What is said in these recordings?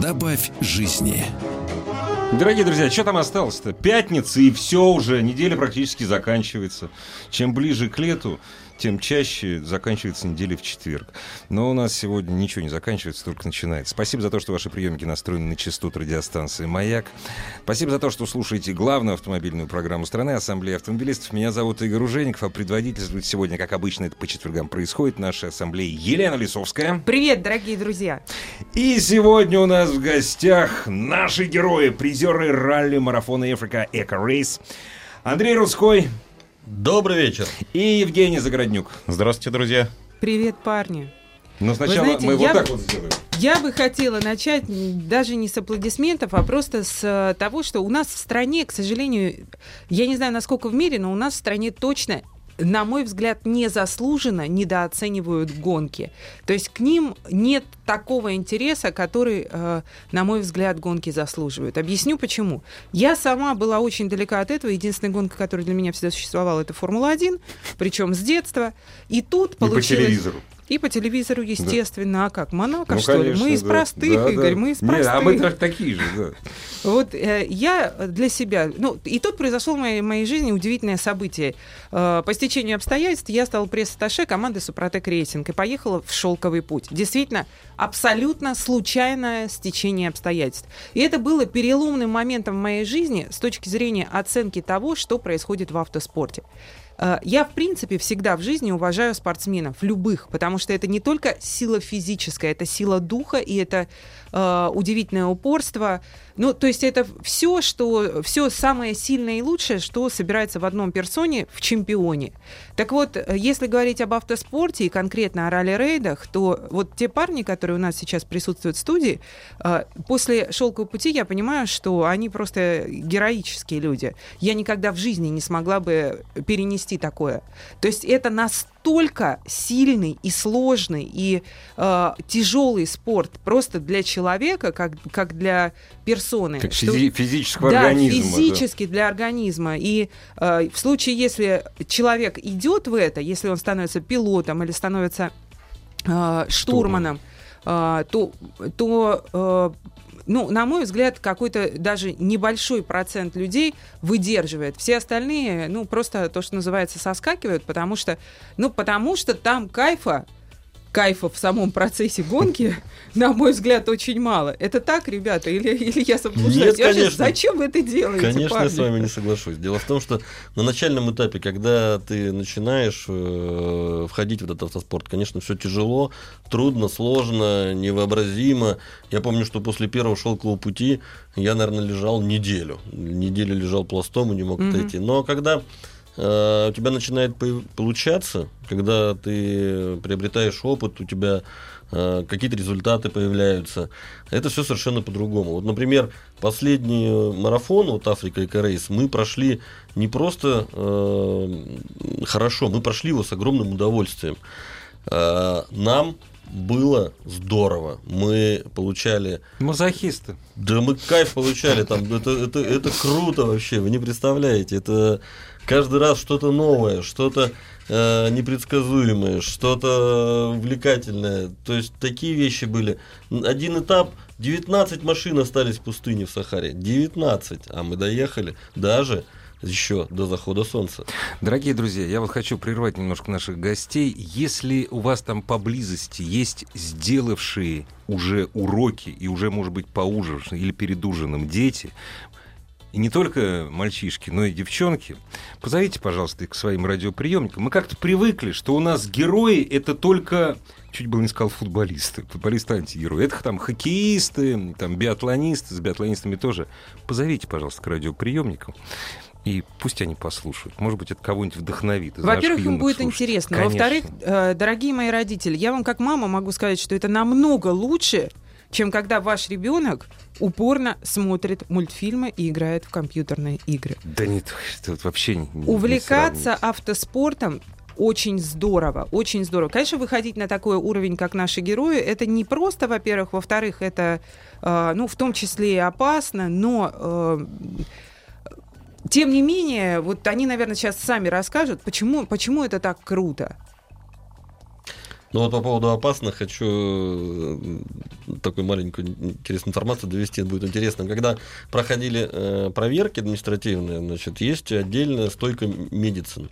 Добавь жизни. Дорогие друзья, что там осталось-то? Пятница, и все уже, неделя практически заканчивается. Чем ближе к лету, тем чаще заканчивается неделя в четверг. Но у нас сегодня ничего не заканчивается, только начинается. Спасибо за то, что ваши приемники настроены на частоту радиостанции «Маяк». Спасибо за то, что слушаете главную автомобильную программу страны Ассамблея автомобилистов. Меня зовут Игорь Ужеников, а предводительствует сегодня, как обычно это по четвергам происходит, наша ассамблея Елена Лисовская. Привет, дорогие друзья! И сегодня у нас в гостях наши герои, призеры ралли-марафона Africa Эко Рейс. Андрей Русской, Добрый вечер. и Евгений Загороднюк. Здравствуйте, друзья. Привет, парни! Но сначала знаете, мы вот так вот сделаем. Я бы хотела начать даже не с аплодисментов, а просто с э, того, что у нас в стране, к сожалению, я не знаю, насколько в мире, но у нас в стране точно на мой взгляд, незаслуженно недооценивают гонки. То есть к ним нет такого интереса, который, э, на мой взгляд, гонки заслуживают. Объясню почему. Я сама была очень далека от этого. Единственная гонка, которая для меня всегда существовала, это Формула-1, причем с детства. И тут И по получилось... телевизору. И по телевизору, естественно. А как? Монако, Ну, что ли? конечно, Мы из да. простых, Да, Игорь, да. мы из простых. а мы так- такие же, да. Вот э, я для себя, ну, и тут произошло в моей, моей жизни удивительное событие. Э, по стечению обстоятельств я стала пресс-атташе команды Suprotec Racing и поехала в шелковый путь. Действительно, абсолютно случайное стечение обстоятельств. И это было переломным моментом в моей жизни с точки зрения оценки того, что происходит в автоспорте. Э, Я, в принципе, всегда в жизни уважаю спортсменов, любых, потому что это не только сила физическая, это сила духа, и это э, удивительное упорство. Ну, то есть это все, что все самое сильное и лучшее, что собирается в одном персоне в чемпионе. Так вот, э, если говорить об автоспорте и конкретно о ралли-рейдах, то вот те парни, которые у нас сейчас присутствуют в студии, э, после «Шелкового пути» я понимаю, что они просто героические люди. Я никогда в жизни не смогла бы перенести такое. То есть это настолько сильный и сложный и э, тяжелый спорт просто для человека, как, как для персоны. Как что- физи- физического да, организма. да. физически для организма. И э, в случае, если человек идет в это, если он становится пилотом или становится э, штурманом, э, то, то э, ну, на мой взгляд, какой-то даже небольшой процент людей выдерживает. Все остальные, ну, просто то, что называется, соскакивают, потому что, ну, потому что там кайфа, кайфа в самом процессе гонки, на мой взгляд, очень мало. Это так, ребята? Или, или я заблуждаюсь? Нет, Я конечно. Зачем вы это делаете, Конечно, парни? я с вами не соглашусь. Дело в том, что на начальном этапе, когда ты начинаешь э, входить в этот автоспорт, конечно, все тяжело, трудно, сложно, невообразимо. Я помню, что после первого шелкового пути я, наверное, лежал неделю. Неделю лежал пластом и не мог Мгм. отойти. Но когда э, у тебя начинает получаться, когда ты приобретаешь опыт, у тебя э, какие-то результаты появляются, это все совершенно по-другому. Вот, например, последний марафон, вот Африка Эко Рейс, мы прошли не просто э, хорошо, мы прошли его с огромным удовольствием. Э, нам было здорово. Мы получали Мазохисты. да мы кайф получали там, это, это, это круто вообще, вы не представляете, это каждый раз что-то новое, что-то э, непредсказуемое, что-то увлекательное, то есть такие вещи были. Один этап, 19 машин остались в пустыне в Сахаре, 19, а мы доехали даже еще до захода солнца. Дорогие друзья, я вот хочу прервать немножко наших гостей. Если у вас там поблизости есть сделавшие уже уроки и уже, может быть, поужинавшие или перед ужином дети, и не только мальчишки, но и девчонки, позовите, пожалуйста, их к своим радиоприемникам. Мы как-то привыкли, что у нас герои — это только чуть было не сказал футболисты, футболисты антигерои. Это там хоккеисты, там биатлонисты, с биатлонистами тоже. Позовите, пожалуйста, к радиоприемникам. И пусть они послушают. Может быть, это кого-нибудь вдохновит. Во-первых, им будет слушателей. интересно. Во-вторых, э, дорогие мои родители, я вам как мама могу сказать, что это намного лучше, чем когда ваш ребенок упорно смотрит мультфильмы и играет в компьютерные игры. Да нет, это вообще не не Увлекаться сравнить. автоспортом очень здорово, очень здорово. Конечно, выходить на такой уровень, как наши герои, это не просто, во-первых, во-вторых, это, э, ну, в том числе и опасно, но э, тем не менее, вот они, наверное, сейчас сами расскажут, почему, почему это так круто. Ну вот по поводу опасных хочу э, такую маленькую интересную информацию довести, будет интересно. Когда проходили э, проверки административные, значит, есть отдельная стойка медицин.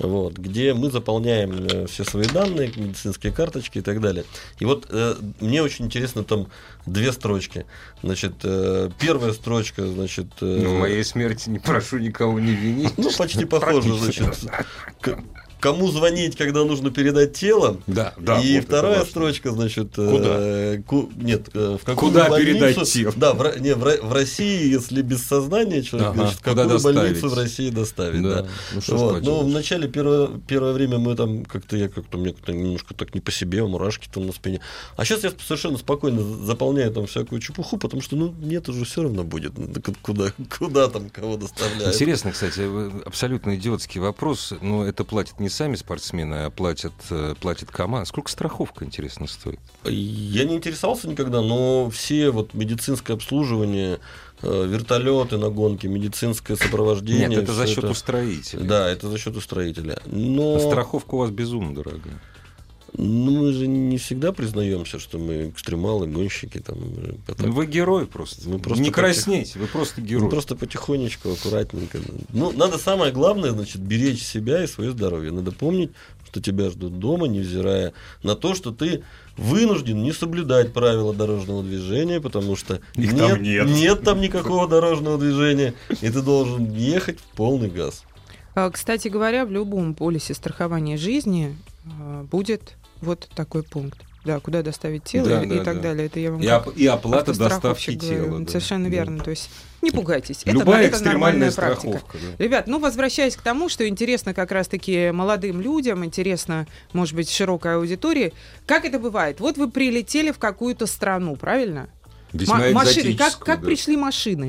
Вот, где мы заполняем э, все свои данные, медицинские карточки и так далее. И вот э, мне очень интересно там две строчки. Значит, э, первая строчка, значит... э, Ну, в моей смерти не прошу никого не винить. ну, почти похоже, значит. Кому звонить, когда нужно передать тело? Да, да. и вот это вторая важно. строчка, значит, Куда? э, ку- нет, э, в какую Куда больницу- передать тело? Да, в, не, в, в России, если без сознания человек, Ага, значит, в какую больницу доставить? в России доставить, да. Да, ну что Вот. Ну, поделаешь. в начале первое, первое время мы там как-то я как-то мне как-то немножко так не по себе, мурашки там на спине. А сейчас я совершенно спокойно заполняю там всякую чепуху, потому что ну нет уже все равно будет, Ну, куда куда там кого доставляют. Интересно, кстати, абсолютно идиотский вопрос. Но это платят не сами спортсмены, а платят, э, платит команда. Сколько страховка, интересно, стоит? Я не интересовался никогда, но все вот медицинское обслуживание, э, вертолеты на гонке, медицинское сопровождение. Нет, это за счет это- устроителя. Да, это за счет устроителя. Но А Страховка у вас безумно дорогая. Ну, мы же не всегда признаемся, что мы экстремалы, гонщики. Там, это- Ну, Вы герой просто. Мы просто не потих- краснейте, вы просто герой. просто потихонечку, аккуратненько. Ну, надо самое главное, значит, беречь себя и свое здоровье. Надо помнить, что тебя ждут дома, невзирая на то, что ты вынужден не соблюдать правила дорожного движения, потому что Их там нет. там никакого дорожного движения, и ты должен ехать в полный газ. А, Кстати говоря, в любом полисе страхования жизни а, будет вот такой пункт. Да, куда доставить тело Да, и, да, и так да. далее. Это я вам И, оп- и оплата доставки говорю. тела. да. Совершенно Да. верно. То есть не пугайтесь. Это- Любая это нормальная экстремальная практика. страховка. да. Ребят, ну возвращаясь к тому, что интересно как раз-таки молодым людям, интересно, может быть, широкой аудитории, как это бывает? Вот вы прилетели в какую-то страну, правильно? Весьма Ма- машины. Как, как да. пришли машины?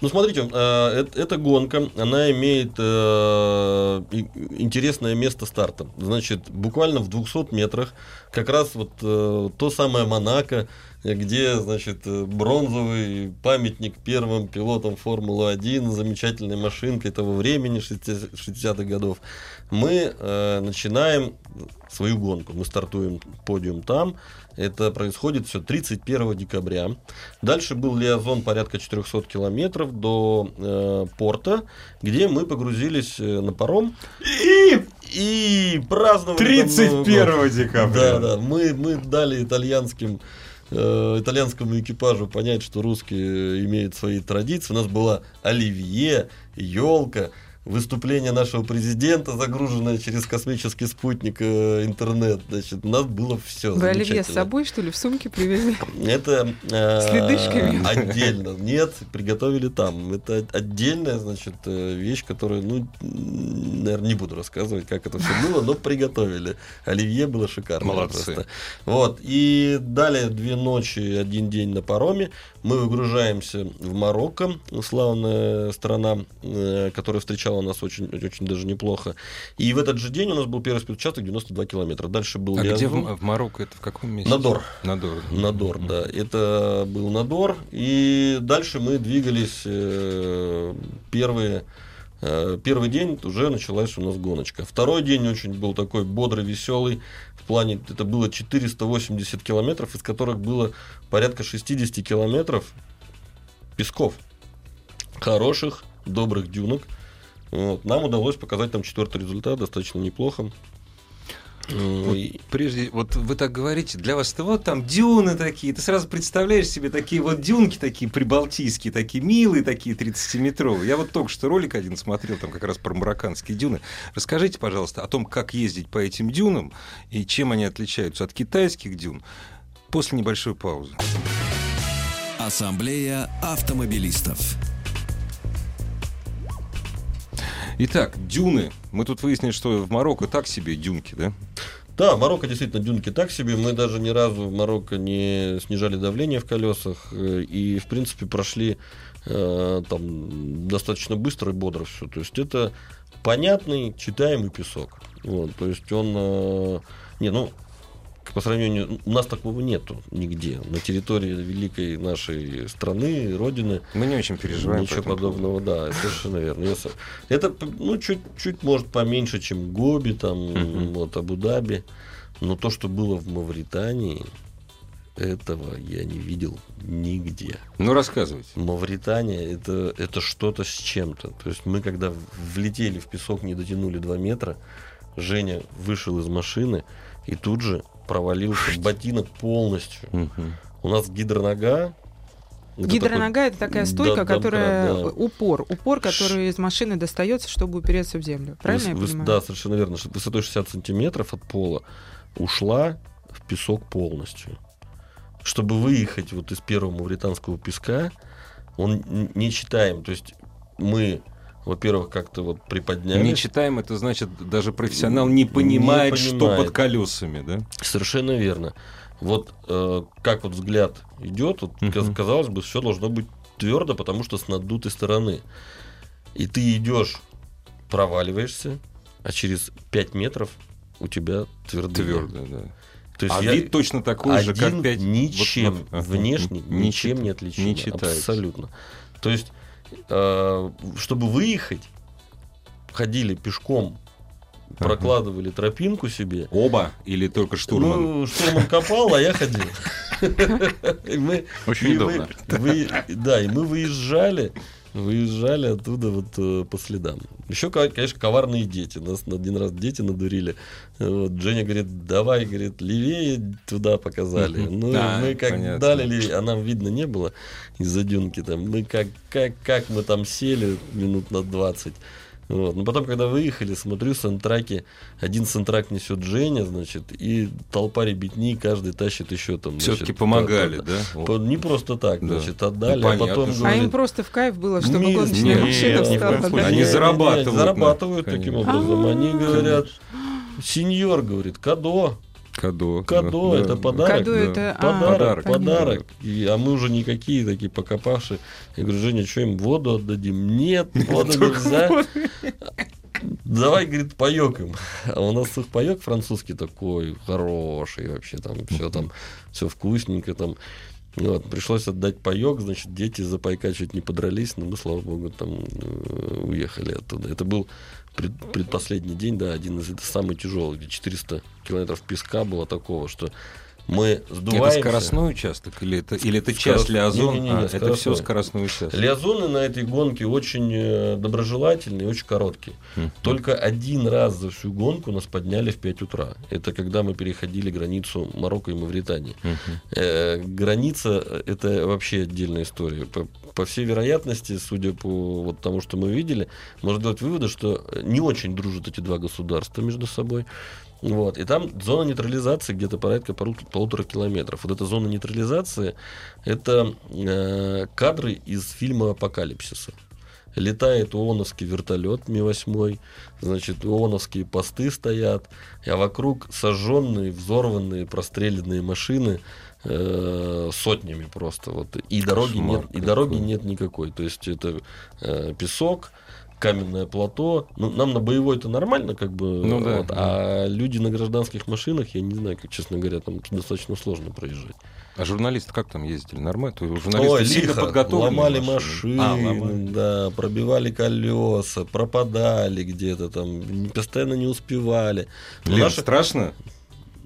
Ну, смотрите, э, эта гонка, она имеет э, интересное место старта. Значит, буквально в 200 метрах как раз вот э, то самое Монако, где, значит, э, бронзовый памятник первым пилотам Формулы-1, замечательной машинкой того времени, 60 60-х годов. Мы э, начинаем свою гонку. Мы стартуем подиум там. Это происходит все 31 декабря. Дальше был лиазон порядка 400 километров до э, порта, где мы погрузились э, на паром И и праздновали. там Новый год. 31 декабря. Да, да. Мы, мы дали итальянским э, итальянскому экипажу понять, что русские имеют свои традиции. У нас была оливье, елка, выступление нашего президента, загруженное через космический спутник э, интернет. Значит, у нас было все. Вы оливье с собой, что ли, в сумке привезли? Это э, С ледышками? отдельно. Нет, приготовили там. Это отдельная, значит, э, вещь, которую, ну, наверное, не буду рассказывать, как это все было, но приготовили. Оливье было шикарно. Молодцы. Просто. Вот. И далее две ночи, один день на пароме. Мы выгружаемся в Марокко, славная страна, э, которая встречала нас очень, очень даже неплохо. И в этот же день у нас был первый спецучасток 92 километра. Дальше был А где в, в Марокко это в каком месте? Надор. Надор. Надор, да. Это был Надор. И дальше мы двигались э, первые э, Первый день уже началась у нас гоночка. Второй день очень был такой бодрый, веселый. В плане, это было 480 километров, из которых было порядка 60 километров песков. Хороших, добрых дюнок. Вот. Нам удалось показать там четвертый результат, достаточно неплохо. Ну, и- Прежде, вот вы так говорите, для вас это вот там дюны такие, ты сразу представляешь себе такие вот дюнки такие прибалтийские, такие милые, такие 30-метровые. Я вот только что ролик один смотрел, там как раз про марокканские дюны. Расскажите, пожалуйста, о том, как ездить по этим дюнам и чем они отличаются от китайских дюн после небольшой паузы. Ассамблея автомобилистов. Итак, дюны. Мы тут выяснили, что в Марокко так себе дюнки, да? Да, Марокко действительно дюнки так себе. Мы даже ни разу в Марокко не снижали давление в колесах. э, И, в принципе, прошли э, там достаточно быстро и бодро все. То есть это понятный, читаемый песок. Вот, то есть он... э, не, ну, по сравнению... У нас такого нету нигде. На территории великой нашей страны, родины. Мы не очень переживаем. Ничего по этому поводу. подобного, да, совершенно верно. Это, ну, чуть-чуть, может, поменьше, чем Гоби, там, Мгм. вот, Абу-Даби. Но то, что было в Мавритании, этого я не видел нигде. Ну, рассказывайте. Мавритания это, это что-то с чем-то. То есть мы, когда влетели в песок, не дотянули 2 метра, Женя вышел из машины и тут же провалился ботинок полностью. Мгм. У нас гидронога. это Гидронога это такая Да, стойка, добра, которая да. упор, упор, который из машины достается, чтобы упереться в землю. Правильно я Выс- выс- понимаю? Да, совершенно верно. Высотой 60 сантиметров от пола ушла в песок полностью. Чтобы выехать вот из первого мавританского песка, он не читаем. То есть мы, во-первых, как-то вот приподнялись. Не читаем, это значит, даже профессионал не понимает, что понимает. под колесами, да? Совершенно верно. Вот э, как вот взгляд идет, вот, каз- казалось бы, все должно быть твердо, потому что с надутой стороны. И ты идешь, проваливаешься, а через 5 метров у тебя твердые. Твердо, да. То есть а я вид точно такой же, как один 5... ничем внешне не ничем не отличим. не читается. Абсолютно. То есть, э, чтобы выехать, ходили пешком, Ага. прокладывали тропинку себе, Оба или только штурман? ну, штурман копал, а я ходил. Мы- Очень удобно. Да, и мы выезжали, выезжали оттуда вот э, по следам. Еще, ко- конечно, коварные дети. Нас на один раз дети надурили. Вот, Женя говорит, давай, говорит, левее туда показали. Ну, А, мы как понятно. дали левее, а нам видно не было из-за дюнки там. Мы как, как, как мы там сели минут на 20. Вот. Но потом, когда выехали, смотрю, сантраки, один сантрак несет Женя, значит, и толпа ребятни, каждый тащит еще там. Все-таки помогали, по- да? по- Не просто так, Да. значит, отдали, Ну, а потом что- А им говорит, просто в кайф было, чтобы «Ми- гоночная нет, машина встала. да? Они зарабатывают зарабатывают таким образом. Они А. говорят, сеньор, говорит, кадо, Кадо. кадо, да, это да. подарок. Кадо это- а, Подарок, Подарок, подарок. И, а мы уже никакие такие покопавшие. Я говорю, Женя, что им воду отдадим? Нет, воду нельзя. Давай, говорит, паек им. А у нас сухпаек французский такой хороший вообще, там все там, все вкусненько там. Вот, пришлось отдать паек, значит, дети за пайка чуть не подрались, но мы, слава богу, там э, уехали оттуда. Это был пред- предпоследний день, да, один из это самый тяжелый, где 400 километров песка было такого, что мы сдуваемся. Это скоростной участок или это, или это Скоростной. часть Лиазон? Не-не-не, А, это все скоростной. участок. Лиазоны на этой гонке очень э, доброжелательные, очень короткие. Мгм. Только один раз за всю гонку нас подняли в 5 утра. Это когда мы переходили границу Марокко и Мавритании. Мгм. Э, граница э, это вообще отдельная история. По, по всей вероятности, судя по вот тому, что мы видели, можно сделать выводы, что не очень дружат эти два государства между собой. Вот. И там зона нейтрализации где-то порядка полу- полутора километров. Вот эта зона нейтрализации это э, кадры из фильма Апокалипсиса. Летает ООНовский вертолет Ми-8, значит, ООНовские посты стоят, а вокруг сожженные, взорванные, простреленные машины э, сотнями просто. Вот. И, дороги Кошмар нет, и дороги нет никакой. То есть это э, песок, каменное плато. Ну, нам на боевой это нормально, как бы. Ну да, вот, А люди на гражданских машинах, я не знаю, как, честно говоря, там достаточно сложно проезжать. А журналисты как там ездили? Нормально? То журналисты Ой, сильно подготовлены. Ломали машины, А, ломали. да, пробивали колеса, пропадали где-то там, постоянно не успевали. Лен, наши- страшно?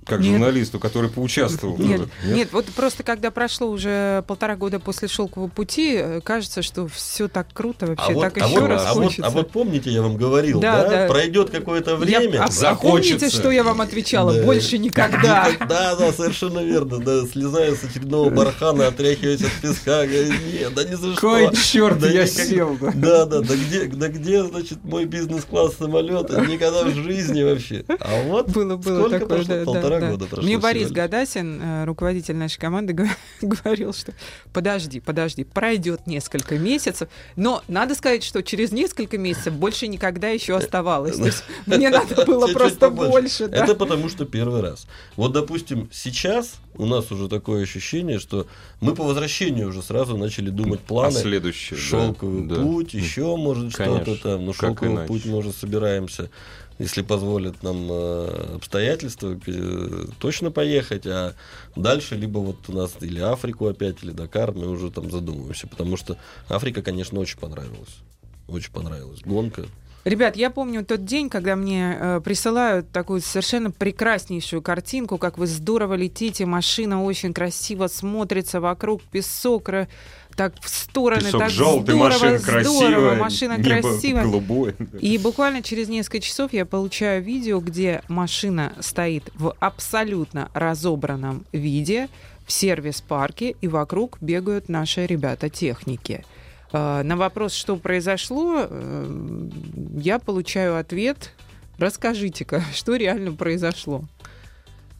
Как Нет. журналисту, который поучаствовал. Нет, тоже? нет, вот просто когда прошло уже полтора года после шелкового пути, э, кажется, что все так круто вообще, а вот, так а еще вот- раз а вот- хочется. а вот помните, я вам говорил, Да, да, да. пройдет какое-то время. Я- а- а захочется. помните, что я вам отвечала? Да. Больше никогда. Да, да, совершенно верно. Да, слезая с очередного бархана, отряхиваясь от песка, говорит, нет, да ни за что. Какой черт, Да я никак- сел. да. Да, да, да где, да где, значит, мой бизнес-класс самолета? Никогда в жизни вообще. А вот Было, было сколько такое, прошло? да, Полтора Полтора Да. года прошло. Мне Борис. Гадасин, э, руководитель нашей команды, говорил, что подожди, подожди, пройдет несколько месяцев, но надо сказать, что через несколько месяцев больше никогда еще оставалось. То есть мне надо было просто больше. Это потому что первый раз. Вот, допустим, сейчас у нас уже такое ощущение, что мы по возвращению уже сразу начали думать А планы. следующее. да, Шелковый да. путь, еще может что-то там. Ну, шелковый путь мы уже собираемся, если позволят нам э, обстоятельства, э, точно поехать, а дальше либо вот у нас или Африку опять, или Дакар, мы уже там задумываемся, потому что Африка, конечно, очень понравилась. Очень понравилась гонка. Ребят, я помню тот день, когда мне э, присылают такую совершенно прекраснейшую картинку, как вы здорово летите, машина очень красиво смотрится, вокруг песок, так в стороны, Песок так желтый, здорово, машина здорово, красивая, машина красивая. голубое. И буквально через несколько часов я получаю видео, где машина стоит в абсолютно разобранном виде в сервис-парке, и вокруг бегают наши ребята-техники. Э, На вопрос, что произошло, э, я получаю ответ. Расскажите-ка, что реально произошло?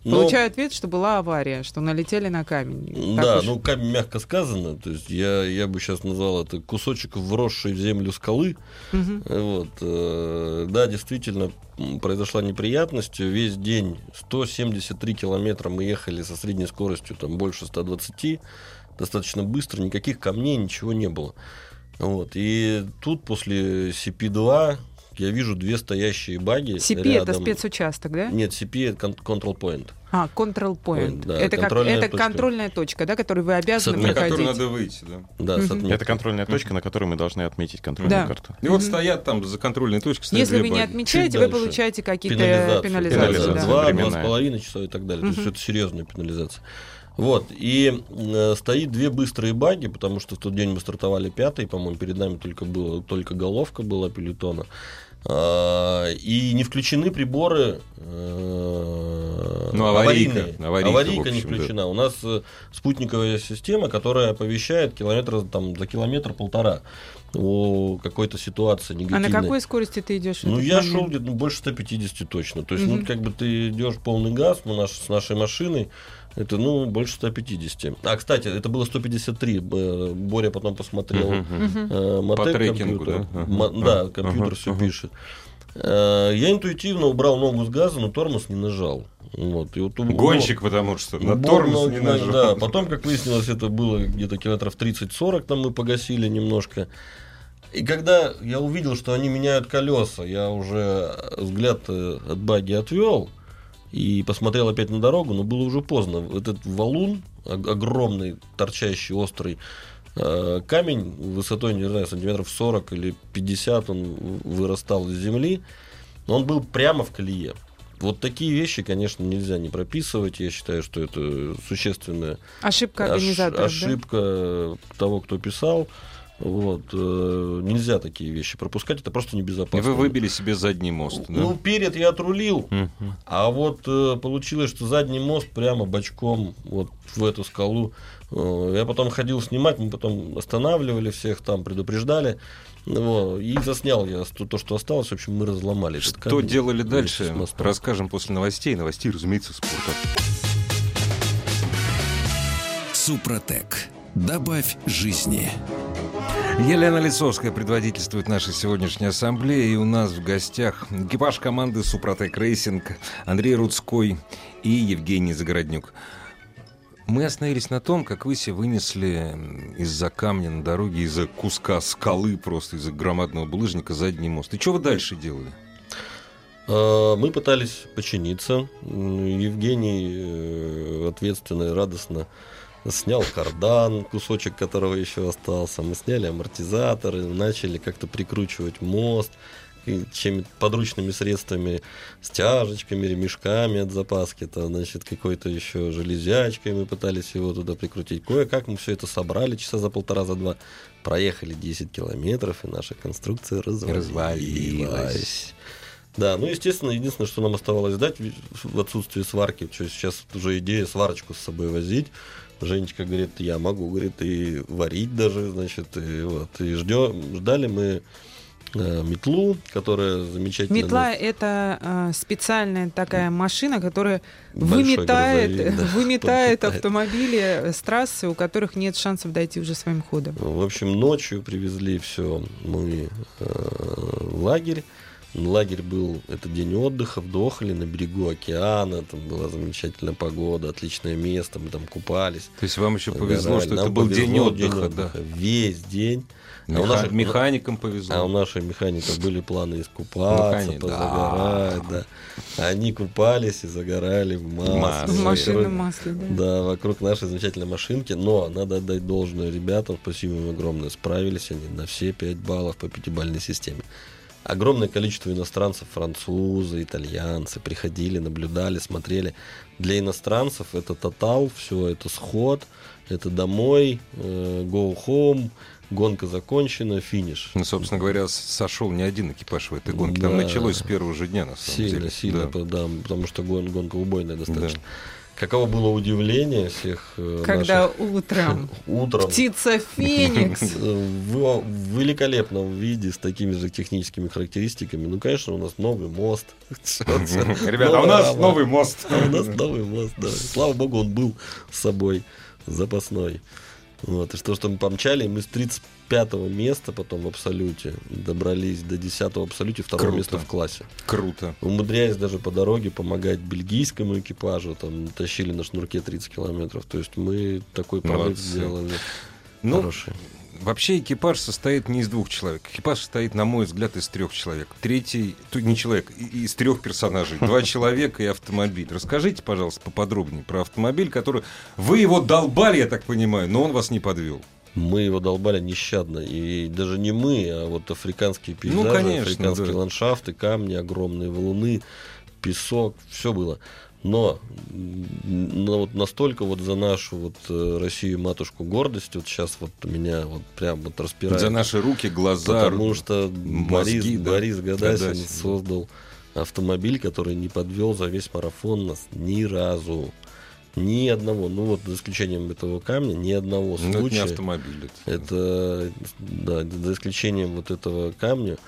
Но- Получаю ответ, что была авария, что налетели на камень. Так Да, уж. ну камень мягко сказано. То есть я, я бы сейчас назвал это кусочек вросшей в землю скалы. Мгм. Вот, э, да, действительно произошла неприятность. Весь день 173 километра мы ехали со средней скоростью там больше 120, достаточно быстро, никаких камней, ничего не было. Вот, и тут после CP2 я вижу две стоящие баги CP это рядом. спецучасток, да? Нет, CP это control point. А, control point. Да, это как, контрольная это точка. контрольная точка, да, которую вы обязаны На На проходить. которую надо выйти, да. Да, отметкой. Это контрольная точка, на которой мы должны отметить контрольную Да. карту. И вот Мгм. стоят там за контрольной точкой. стоят Если две вы не баги. отмечаете, Чуть вы дальше. получаете какие-то пенализации. Да. Два, два с половиной часа и так далее. То есть это серьезная пенализация. Вот. И э, стоит две быстрые баги, потому что в тот день мы стартовали пятый, по-моему, перед нами только, было, только головка была пелетона. А, и не включены приборы э, Ну, аварийка. аварийные. Аварийка, Аварийка не общем, да. включена. У нас э, спутниковая система, которая оповещает километр, там, за километр-полтора о какой-то ситуации А негативной. на какой скорости ты идешь? Ну, я момент? шел где-то ну, больше 150 точно. То есть, Мгм. ну, как бы ты идешь полный газ, ну, наш, с нашей машиной, это, ну, больше 150. А, кстати, это было 153. Б- Боря потом посмотрел. Э, Мотек По трекингу, компьютер. да? Ага. Мо- Да, компьютер ага, все ага. пишет. Э, Я интуитивно убрал ногу с газа, но тормоз не нажал. Вот. И вот у- Гонщик, потому что на тормоз ног- не нажал. Да, потом, как выяснилось, это было где-то километров 30-40, там мы погасили немножко. И когда я увидел, что они меняют колеса, я уже взгляд э, от баги отвел и посмотрел опять на дорогу, но было уже поздно. Этот валун, ог- огромный, торчащий, острый, э, камень высотой, не знаю, сантиметров 40 или 50 он вырастал из земли, но он был прямо в колее. Вот такие вещи, конечно, нельзя не прописывать. Я считаю, что это существенная Ошибка Ош- ошибка того, кто писал. Вот, э, нельзя такие вещи пропускать, это просто И небезопасно. вы выбили себе задний мост, да? Ну, перед я отрулил, Мгм. а вот э, получилось, что задний мост прямо бочком вот в эту скалу. Э, я потом ходил снимать, мы потом останавливали всех там, предупреждали. Вот, и заснял я то, то, что осталось. В общем, мы разломали этот Что камень делали дальше, расскажем после новостей. Новостей, разумеется, спорта. Супротек. Добавь жизни. Елена Лицовская предводительствует нашей сегодняшней ассамблее. И у нас в гостях экипаж команды «Suprotec Racing» Андрей Рудской и Евгений Загороднюк. Мы остановились на том, как вы себе вынесли из-за камня на дороге, из-за куска скалы, просто из-за громадного булыжника задний мост. И что вы дальше делали? Э, Мы пытались починиться. Евгений э, ответственно и радостно снял кардан, кусочек которого еще остался. Мы сняли амортизаторы, начали как-то прикручивать мост чем подручными средствами, стяжечками, ремешками от запаски, то, значит, какой-то еще железячкой мы пытались его туда прикрутить. Кое-как мы все это собрали часа за полтора, за два. Проехали 10 километров, и наша конструкция развалилась. Развалилась. Да, ну, естественно, единственное, что нам оставалось ждать в отсутствии сварки, что сейчас уже идея сварочку с собой возить. Женечка говорит, я могу, говорит, и варить даже, значит, и вот. И ждем, ждали мы э, метлу, которая замечательно... Метла это э, специальная такая машина, которая Большой выметает, грузовик, да, выметает автомобили с трассы, у которых нет шансов дойти уже своим ходом. В общем, ночью привезли все мы э, в лагерь. Лагерь был, это день отдыха в Дохле, на берегу океана, там была замечательная погода, отличное место, мы там купались. То есть вам еще повезло, загорали. что Нам это был день повезло, отдыха, да. Весь день. А у Меха- наших- Механикам повезло. А у наших механиков были планы искупаться, конечно, позагорать, да. Они купались и загорали в масле. Машинном Вокруг- масле, да. Да, вокруг нашей замечательной машинки. Но надо отдать должное ребятам, спасибо им огромное. Справились они на все 5 баллов по пятибалльной системе. Огромное количество иностранцев, французы, итальянцы приходили, наблюдали, смотрели. Для иностранцев это тотал, все, это сход, это домой, э, go home, гонка закончена, финиш. Ну, собственно говоря, сошел не один экипаж в этой гонке. Там Да. началось с первого же дня, на самом Сильно, деле. сильно, Да. да, потому что гон- гонка убойная достаточно. Каково было удивление всех э, Когда наших утром утром птица Феникс в, в великолепном виде с такими же техническими характеристиками. Ну, конечно, у нас новый мост. Ребята, а у нас новый мост. А у нас новый мост, да. Слава богу, он был с собой запасной. Вот, и что, что мы помчали, мы с 35 места потом в абсолюте добрались до 10 в абсолюте, второе Круто. место в классе. Круто. Умудряясь даже по дороге помогать бельгийскому экипажу, там тащили на шнурке 30 километров. То есть мы такой прорыв Молодцы. сделали Ну, хороший. Вообще экипаж состоит не из двух человек. Экипаж состоит, на мой взгляд, из трех человек. Третий, то не человек, из трех персонажей. Два человека и автомобиль. Расскажите, пожалуйста, поподробнее про автомобиль, который... Вы его долбали, я так понимаю, но он вас не подвел. Мы его долбали нещадно. И даже не мы, а вот африканские пейзажи, Ну, конечно, африканские да. ландшафты, камни, огромные валуны, песок, все было. Но, но вот настолько вот за нашу вот э, Россию матушку гордость, вот сейчас вот меня вот прям вот распирает. За наши руки, глаза. Потому что мозги, Борис, да. Борис Гадасин, Гадасин, да. создал автомобиль, который не подвел за весь марафон нас ни разу. Ни одного. Ну вот за исключением этого камня, ни одного Ну, это не случая. автомобиль. это- Это, да, за исключением вот этого камня,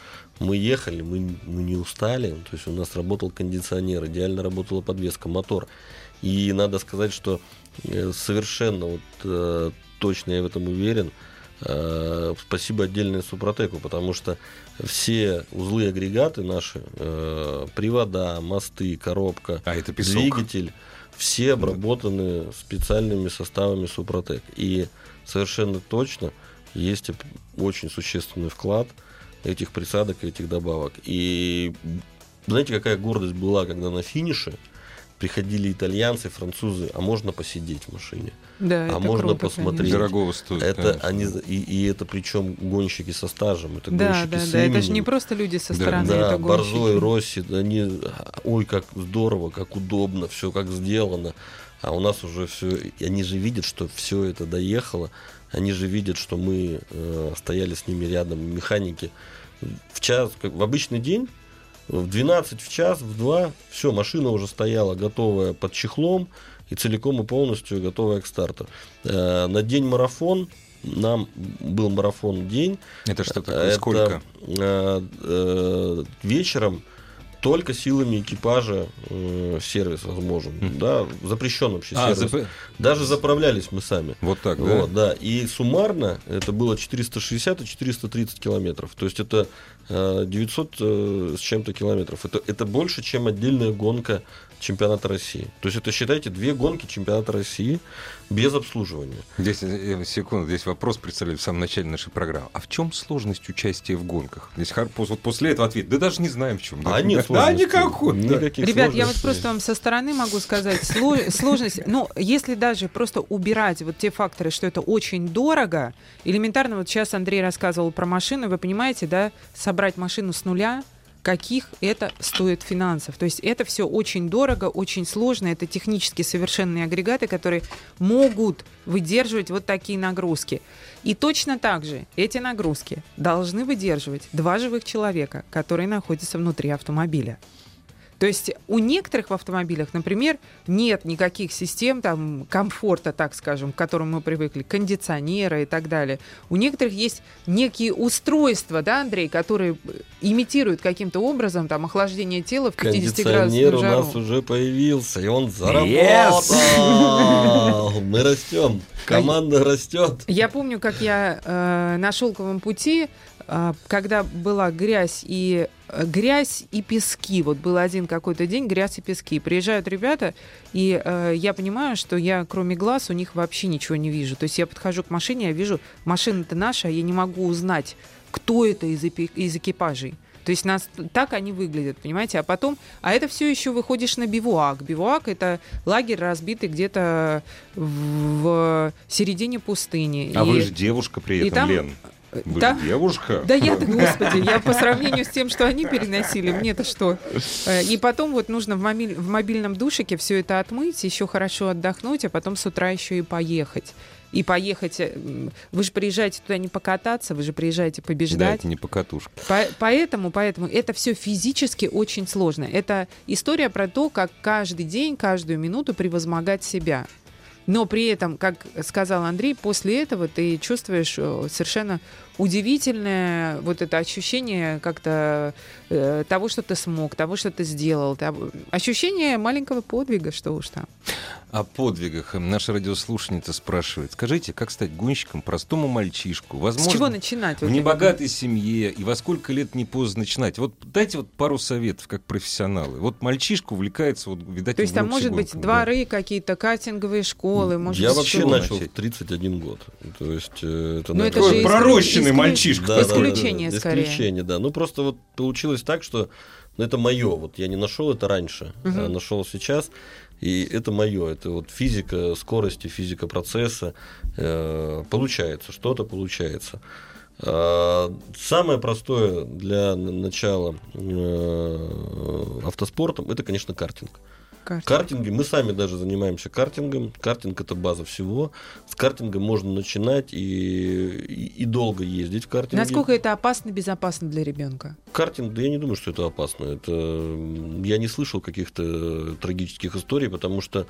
мы ехали, мы, мы не устали, то есть у нас работал кондиционер, идеально работала подвеска, мотор. И надо сказать, что э, совершенно вот, э, точно я в этом уверен, э, спасибо отдельное Супротеку, потому что все узлы и агрегаты наши, э, привода, мосты, коробка, А это песок. двигатель, все обработаны специальными составами Супротек. И совершенно точно есть очень существенный вклад этих присадок и этих добавок. И знаете, какая гордость была, когда на финише приходили итальянцы, французы, а можно посидеть в машине. Да, А это можно круто, посмотреть. конечно. Дорогого стоит. Это конечно. они и, и это причем гонщики со стажем, это Да, гонщики да, с да. Это же именем. не просто люди со стороны, Да, это гонщики. Росси, они, ой, как здорово, как удобно, все как сделано. А у нас уже все, они же видят, что все это доехало, они же видят, что мы э, стояли с ними рядом, механики. В час, как в обычный день, в 12 в час, в 2, все, машина уже стояла готовая под чехлом и целиком и полностью готовая к старту. Э, на день марафон, нам был марафон день, Это что такое? это, Сколько? э, э, вечером только силами экипажа э, сервис возможен. Мгм. Да, запрещен вообще А, сервис. зап- Даже заправлялись мы сами. Вот так, да? Вот, да. И суммарно это было 460 и 430 километров. То есть это э, 900 э, с чем-то километров. Это, это больше, чем отдельная гонка чемпионата России. То есть это, считайте, две гонки чемпионата России без обслуживания. Здесь, э, секунду, здесь вопрос представляю в самом начале нашей программы. А в чем сложность участия в гонках? Здесь вот после этого ответ. Да даже не знаем в чем. А нет да, никакой. да. Никаких Ребят, я вот просто вам со стороны могу сказать сло- сложность. Ну, если даже просто убирать вот те факторы, что это очень дорого, элементарно, вот сейчас Андрей рассказывал про машину, вы понимаете, да, собрать машину с нуля, каких это стоит финансов. То есть это все очень дорого, очень сложно. Это технически совершенные агрегаты, которые могут выдерживать вот такие нагрузки. И точно так же эти нагрузки должны выдерживать два живых человека, которые находятся внутри автомобиля. То есть у некоторых в автомобилях, например, нет никаких систем там комфорта, так скажем, к которым мы привыкли, кондиционера и так далее. У некоторых есть некие устройства, да, Андрей, которые имитируют каким-то образом там охлаждение тела в 50 Кондиционер градусов у нас уже появился, и он заработал. Мы растем, команда растет. Я помню, как я э, на шелковом пути, э, когда была грязь и э, грязь и пески. Вот был один какой-то день грязь и пески. Приезжают ребята, и э, я понимаю, что я кроме глаз у них вообще ничего не вижу. То есть я подхожу к машине, я вижу, машина-то наша, а я не могу узнать, кто это из, эпи- из экипажей. То есть нас так они выглядят, понимаете? А потом, а это все еще выходишь на бивуак. Бивуак это лагерь разбитый где-то в, середине пустыни. А И- вы же девушка при и этом, там- Лен. Вы Да. девушка. Да я-то, господи, я по сравнению с тем, что они переносили, мне-то что? Э, И потом вот нужно в, мобиль- в мобильном душике все это отмыть, еще хорошо отдохнуть, а потом с утра еще и поехать. И поехать, э, вы же приезжаете туда не покататься, вы же приезжаете Да, побеждать. это не покатушка. По- Поэтому, поэтому это все физически очень сложно. Это история про то, как каждый день, каждую минуту превозмогать себя. Но при этом, как сказал Андрей, после этого ты чувствуешь э, совершенно удивительное вот это ощущение как-то э, того, что ты смог, того, что ты сделал, того- ощущение маленького подвига, что уж там. О подвигах наша радиослушательница спрашивает. Скажите, как стать гонщиком простому мальчишку? Возможно, С чего начинать? в небогатой семье и во сколько лет не поздно начинать? Вот дайте вот пару советов, как профессионалы. Вот мальчишка увлекается, вот, видать, То есть там может быть дворы какие-то, картинговые школы, может Я вообще начал в 31 год. То есть э, это, Ну, это Такой же пророщенный мальчишка. Да, да, да, да. исключение скорее. Исключение, да. Ну просто вот получилось так, что ну, это мое. Вот я не нашел это раньше, Мгм. а нашел сейчас. И это мое. Это вот физика скорости, физика процесса. Э, получается, что-то получается. А, Самое простое для начала э, автоспортом это, конечно, картинг. Картинг. Картинги, мы сами даже занимаемся картингом. Картинг это база всего. С картинга можно начинать и, и, и долго ездить в картинге. Насколько это опасно, безопасно для ребенка? Картинг, да я не думаю, что это опасно. Это я не слышал каких-то трагических историй, потому что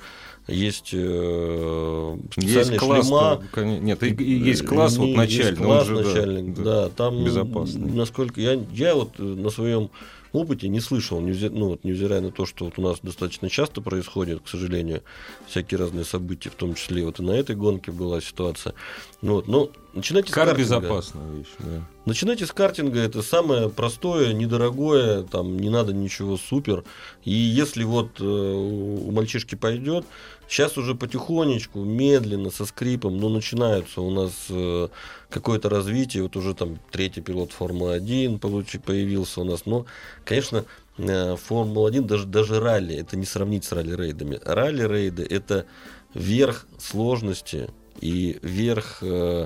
есть э, Есть специальные класс, шлема. кон- нет, и- и есть класс вот Есть начальный, он класс же, да, начальный, да, да, там безопасный. Насколько я, я вот э, на своем опыте не слышал, невзе- ну вот невзирая на то, что вот у нас достаточно часто происходит, к сожалению, всякие разные события, в том числе вот и на этой гонке была ситуация. Ну вот, но начинайте с Как картинга. безопасная вещь, да. Начинайте с картинга, это самое простое, недорогое, там не надо ничего супер. И если вот э, у мальчишки пойдет, сейчас уже потихонечку, медленно, со скрипом, но начинаются у нас э, какое-то развитие, вот уже там третий пилот Формулы-1 получи- появился у нас, но, конечно, э, Формула-1, даже, даже ралли, это не сравнить с ралли-рейдами. Ралли-рейды – это верх сложности и верх э,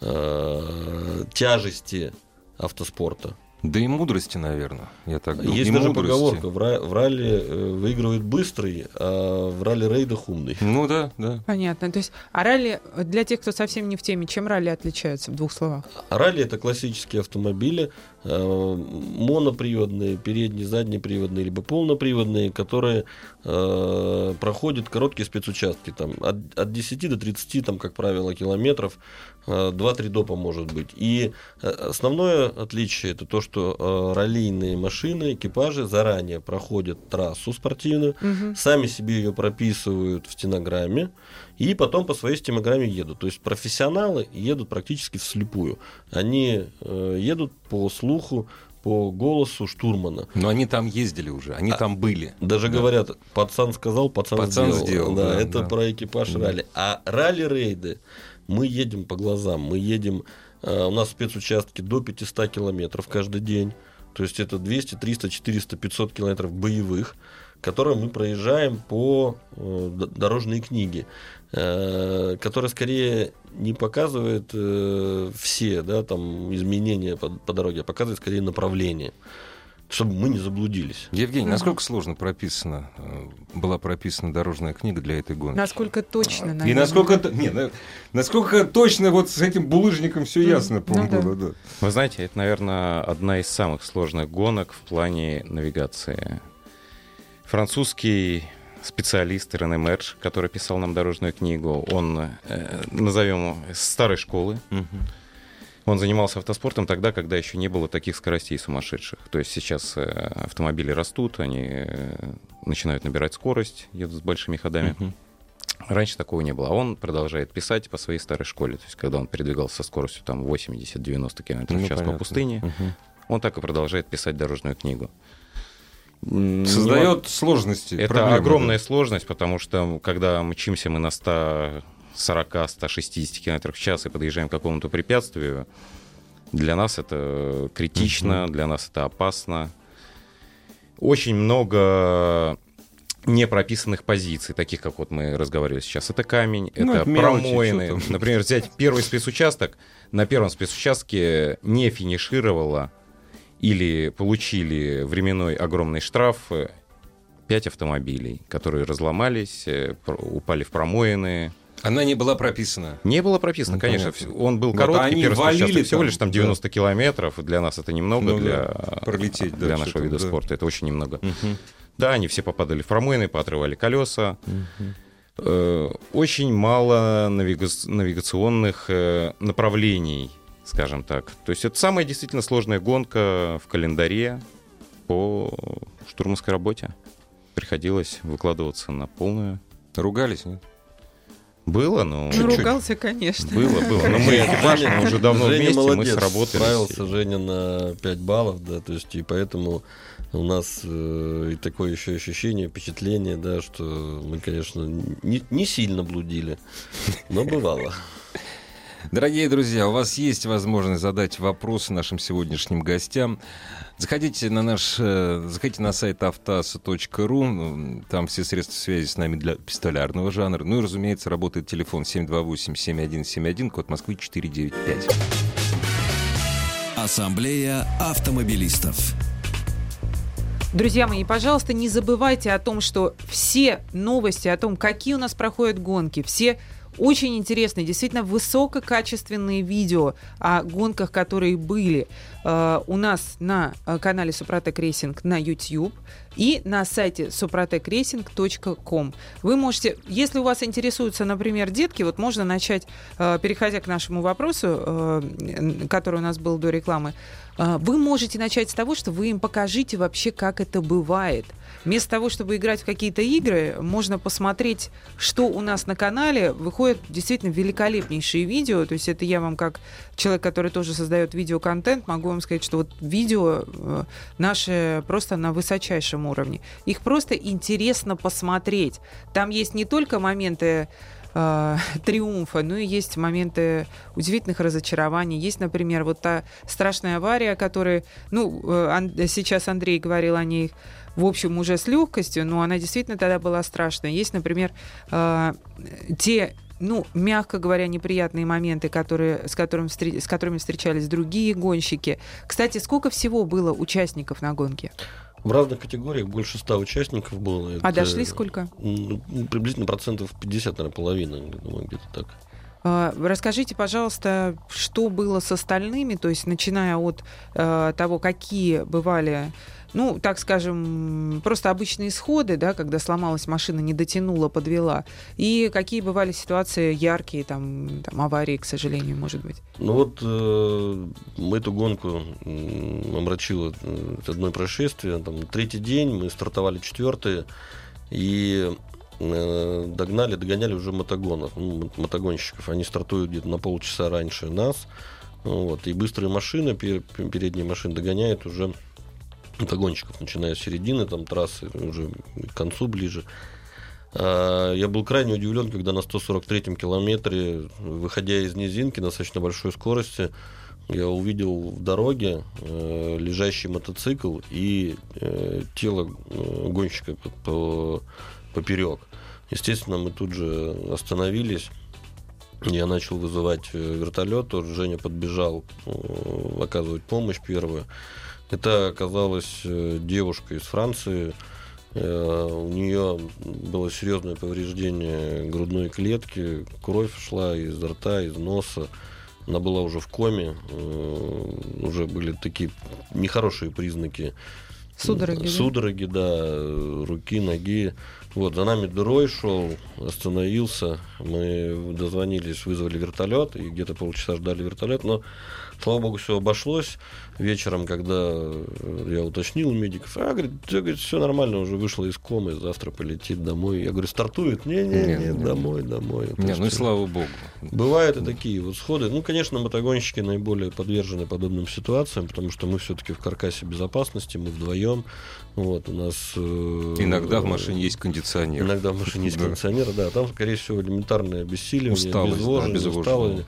э, тяжести автоспорта. Да и мудрости, наверное, я так думаю. Есть И даже мудрости. поговорка, в, ра- в ралли э, выигрывает быстрый, а в ралли-рейдах умный. Ну да, да. Понятно. То есть, а ралли, для тех, кто совсем не в теме, чем ралли отличаются в двух словах? А Ралли это классические автомобили, э, моноприводные, передние, заднеприводные, либо полноприводные, которые э, проходят короткие спецучастки, там, от, от 10 до 30, там, как правило, километров, 2-3 допа может быть. И э, основное отличие это то, что э, раллийные машины, экипажи заранее проходят трассу спортивную, Мгм. сами себе ее прописывают в стенограмме и потом по своей стенограмме едут. То есть профессионалы едут практически вслепую. Они э, едут по слуху, по голосу штурмана. Но они там ездили уже, они А, там были. Даже Да. говорят, пацан сказал, пацан, Пацан сделал. сделал, да, да, это да. про экипаж Да. ралли. А ралли-рейды мы едем по глазам, мы едем, э, у нас спецучастки до 500 километров каждый день. То есть это 200, 300, 400, 500 километров боевых, которые мы проезжаем по э, дорожной книге, э, которая скорее не показывает все да, там, изменения по, по дороге, а показывает скорее направление, чтобы мы не заблудились. Евгений, насколько сложно прописана, э, была прописана дорожная книга для этой гонки? Насколько точно, И наверное. насколько, т- не, на- насколько точно вот с этим булыжником все ясно, Ну по-моему, да. было, да. Вы знаете, это, наверное, одна из самых сложных гонок в плане навигации. Французский специалист Рене Мерш, который писал нам дорожную книгу, он, э, назовем его, старой школы. Он занимался автоспортом тогда, когда еще не было таких скоростей сумасшедших. То есть сейчас э, автомобили растут, они э, начинают набирать скорость, едут с большими ходами. Мгм. Раньше такого не было. А он продолжает писать по своей старой школе. То есть когда он передвигался со скоростью там 80-90 км в Ну, час по понятно. пустыне, Мгм. он так и продолжает писать дорожную книгу. М, не Создает сложности. это проблемы, огромная да. сложность, потому что когда мчимся мы на 140-160 км в час и подъезжаем к какому-то препятствию, для нас это критично, для нас это опасно. Очень много непрописанных позиций, таких, как вот мы разговаривали сейчас. Это камень, Ну, это промоины. Например, взять первый спецучасток. На первом спецучастке не финишировало или получили временной огромный штраф э, пять автомобилей, которые разломались, э, упали в промоины. Она не была прописана. Не было прописано, Ну, конечно. понятно. Он был короткий, первый спецучасток, всего лишь там да. 90 километров. Для нас это немного, Ну для, да, пролететь для дальше нашего вида да. спорта. Это очень немного. Мгм. Да, они все попадали в промоины, поотрывали колеса. Э, Очень мало навига- навигационных э, направлений, скажем так. То есть это самая действительно сложная гонка в календаре по штурманской работе. Приходилось выкладываться на полную. Ругались, нет? Было, но... Ну, ругался, конечно. Было, было. Но мы экипаж, мы уже давно Женя вместе, мы молодец, сработались. Справился Женя на 5 баллов, да, то есть и поэтому у нас э, и такое еще ощущение, впечатление, да, что мы, конечно, не, не сильно блудили, но бывало. Дорогие друзья, у вас есть возможность задать вопросы нашим сегодняшним гостям. Заходите на наш, э, заходите на сайт автаса.ру, м, там все средства связи с нами для пистолярного жанра. Ну и, разумеется, работает телефон 728-7171, код Москвы 495. Ассамблея автомобилистов. Друзья мои, пожалуйста, не забывайте о том, что все новости о том, какие у нас проходят гонки, все очень интересные, действительно высококачественные видео о гонках, которые были э, у нас на э, канале Suprotec Racing на YouTube и на сайте suprotecracing.com. Вы можете, если у вас интересуются, например, детки, вот можно начать, э, переходя к нашему вопросу, э, который у нас был до рекламы, э, вы можете начать с того, что вы им покажите вообще, как это бывает. Вместо того, чтобы играть в какие-то игры, можно посмотреть, что у нас на канале. Выходят действительно великолепнейшие видео. То есть это я вам как человек, который тоже создает видеоконтент, могу вам сказать, что вот видео э, наши просто на высочайшем уровне. Их просто интересно посмотреть. Там есть не только моменты э, триумфа, но и есть моменты удивительных разочарований. Есть, например, вот та страшная авария, которая, ну, э, Ан- сейчас Андрей говорил о ней, в общем, уже с легкостью, но она действительно тогда была страшная. Есть, например, э, те ну, мягко говоря, неприятные моменты, которые, с, которым, с которыми встречались другие гонщики. Кстати, сколько всего было участников на гонке? В разных категориях больше 100 участников было. А Это, дошли сколько? ну, приблизительно процентов 50, наверное, половина, думаю, где-то так. А, Расскажите, пожалуйста, что было с остальными, то есть начиная от э, того, какие бывали, ну, так скажем, просто обычные сходы, да, когда сломалась машина, не дотянула, подвела, и какие бывали ситуации яркие, там, там аварии, к сожалению, может быть. Ну вот э, эту гонку омрачило э, одно происшествие. Там, третий день, мы стартовали четвертые и догнали, догоняли уже мотогонов, ну, мо- мотогонщиков. Они стартуют где-то на полчаса раньше нас. Вот, и быстрые машины, пер- передние машины догоняют уже мотогонщиков, начиная с середины там, трассы, уже к концу ближе. А, Я был крайне удивлен, когда на 143-м километре, выходя из низинки на достаточно большой скорости, я увидел в дороге э, лежащий мотоцикл и э, тело э, гонщика по- поперек. Естественно, мы тут же остановились. Я начал вызывать э, вертолет, Женя подбежал э, оказывать помощь первую. Это оказалась э, девушка из Франции. У нее было серьезное повреждение грудной клетки, кровь шла из рта, из носа. Она была уже в коме, уже были такие нехорошие признаки Судороги? Судороги, да, руки, ноги. Вот, за нами дурой шел, остановился. Мы дозвонились, вызвали вертолет, и где-то полчаса ждали вертолет, но Слава богу, все обошлось. Вечером, когда я уточнил у медиков, а, говорит, все, говорит, все нормально, уже вышла из комы, завтра полетит домой. Я говорю, стартует? Не-не-не, домой, домой. Не, ну и слава богу. Бывают и такие вот сходы. Ну, конечно, мотогонщики наиболее подвержены подобным ситуациям, потому что мы все-таки в каркасе безопасности, мы вдвоем. Вот, у нас... Э, иногда в машине есть кондиционер. Иногда в машине есть кондиционер, да. Там, скорее всего, элементарное обессиливание, усталость, обезвоживание, усталость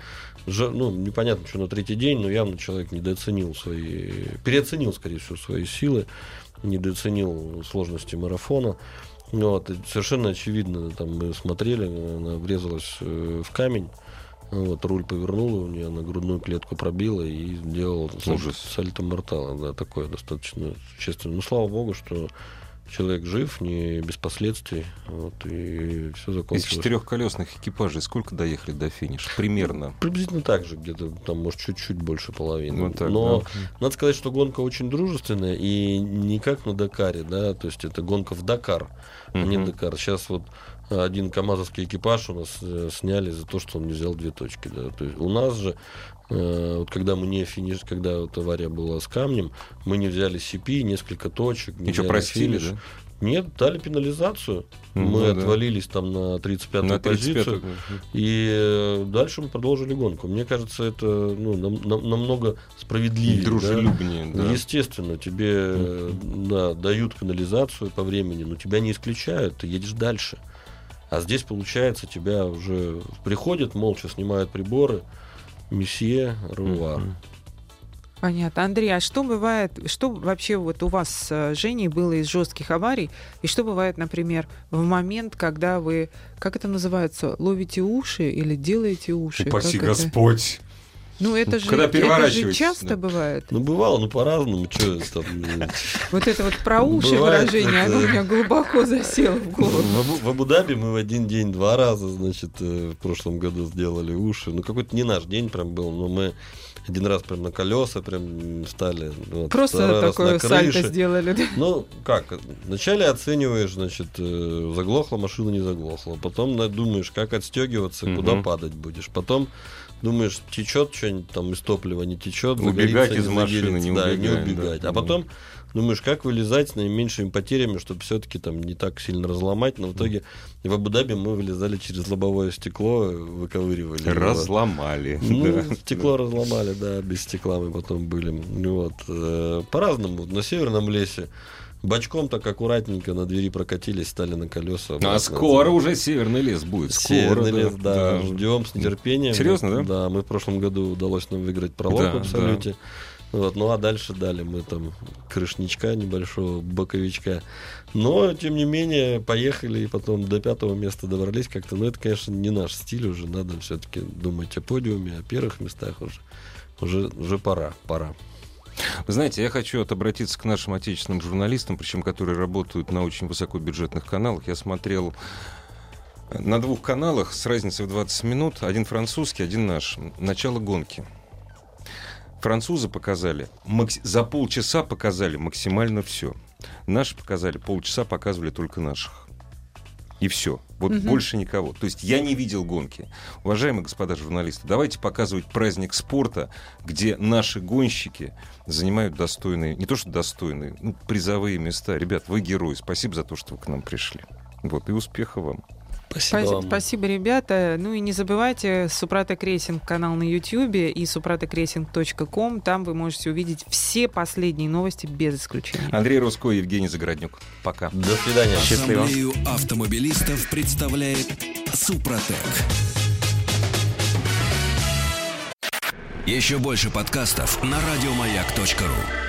ну, непонятно, что на третий день, но явно человек недооценил свои, переоценил, скорее всего, свои силы, недооценил сложности марафона. Вот, и совершенно очевидно, там мы смотрели, она врезалась э, в камень, вот, руль повернула, у нее на грудную клетку пробила и сделал Ужас. сальто мортала. Да, такое достаточно существенно. Ну, слава богу, что человек жив, не без последствий, вот, и все закончилось. Из четырехколесных экипажей сколько доехали до финиша? Примерно. Приблизительно так же, где-то там, может, чуть-чуть больше половины. Вот так, Но да. надо сказать, что гонка очень дружественная, и не как на Дакаре, да, то есть это гонка в Дакар, а не. Дакар. Сейчас вот один камазовский экипаж у нас э, сняли за то, что он не взял две точки. Да. То есть у нас же, вот когда мы не финиш, когда вот авария была с камнем, мы не взяли CP, несколько точек, не Ничего взяли простили, финиш. да? Нет, дали пенализацию. Ну мы да. отвалились там на 35-ю На позицию. 35 И э, дальше мы продолжили гонку. Мне кажется, это ну, нам- нам- намного справедливее. да. дружелюбнее, да. Естественно, тебе э, да, дают канализацию по времени, но тебя не исключают, ты едешь дальше. А здесь, получается, тебя уже приходят, молча снимают приборы. Месье Рувар. Мгм. Понятно. Андрей, а что бывает, что вообще вот у вас с э, Женей было из жестких аварий, и что бывает, например, в момент, когда вы, как это называется, ловите уши или делаете уши? Упаси Как это? Ну это же, Когда это же часто да. бывает. Ну, бывало, ну, по-разному. Чё там, э, Вот это вот про уши выражение, оно у меня глубоко засело в голову. В, Абу- в Абу-Даби мы в один день два раза, значит, э, в прошлом году сделали уши. Ну, какой-то не наш день прям был, но мы один раз прям на колеса прям встали. вот, Просто такое сальто сделали. да? Ну, как, вначале оцениваешь, значит, э, заглохла машина, не заглохла. Потом думаешь, как отстегиваться, куда падать будешь. Потом думаешь, течет что-нибудь там из топлива, не течет, Убегать загорится, из машины, загорится. не да, не убегаем, убегать. да. А потом думаешь, как вылезать с наименьшими потерями, чтобы все-таки там не так сильно разломать. Но в итоге в Абу-Даби мы вылезали через лобовое стекло, выковыривали. его. Разломали. Ну, да. стекло разломали, да, без стекла мы потом были. Вот. э, По-разному. На северном лесе бочком так аккуратненько на двери прокатились, стали на колеса. А скоро уже северный лес будет. Скоро, Северный лес, да, да. ждем с нетерпением. Серьезно, да? Да, мы в прошлом году удалось нам выиграть пролог Да, в Абсолюте. Вот, ну а дальше дали мы там крышничка небольшого, боковичка. Но, тем не менее, поехали и потом до пятого места добрались как-то. Но это, конечно, не наш стиль уже. Надо все-таки думать о подиуме, о первых местах уже. Уже, уже пора, пора. Вы знаете, я хочу обратиться к нашим отечественным журналистам, причем которые работают на очень высокобюджетных каналах. Я смотрел на двух каналах с разницей в 20 минут. Один французский, один наш. Начало гонки. Французы показали, за полчаса показали максимально все. Наши показали, полчаса показывали только наших. И все. Вот Мгм. больше никого. То есть я не видел гонки. Уважаемые господа журналисты, давайте показывать праздник спорта, где наши гонщики занимают достойные, не то что достойные, ну, призовые места. Ребят, вы герои. Спасибо за то, что вы к нам пришли. Вот, и успеха вам. Спасибо Спасибо, вам. спасибо, ребята. Ну и не забывайте Suprotec Racing канал на YouTube и suprotecracing.com. Там вы можете увидеть все последние новости без исключения. Андрей Руско и Евгений Загороднюк. Пока. До свидания. Счастливо. Ассамблею автомобилистов представляет Супротек. Еще больше подкастов на радиомаяк.ру.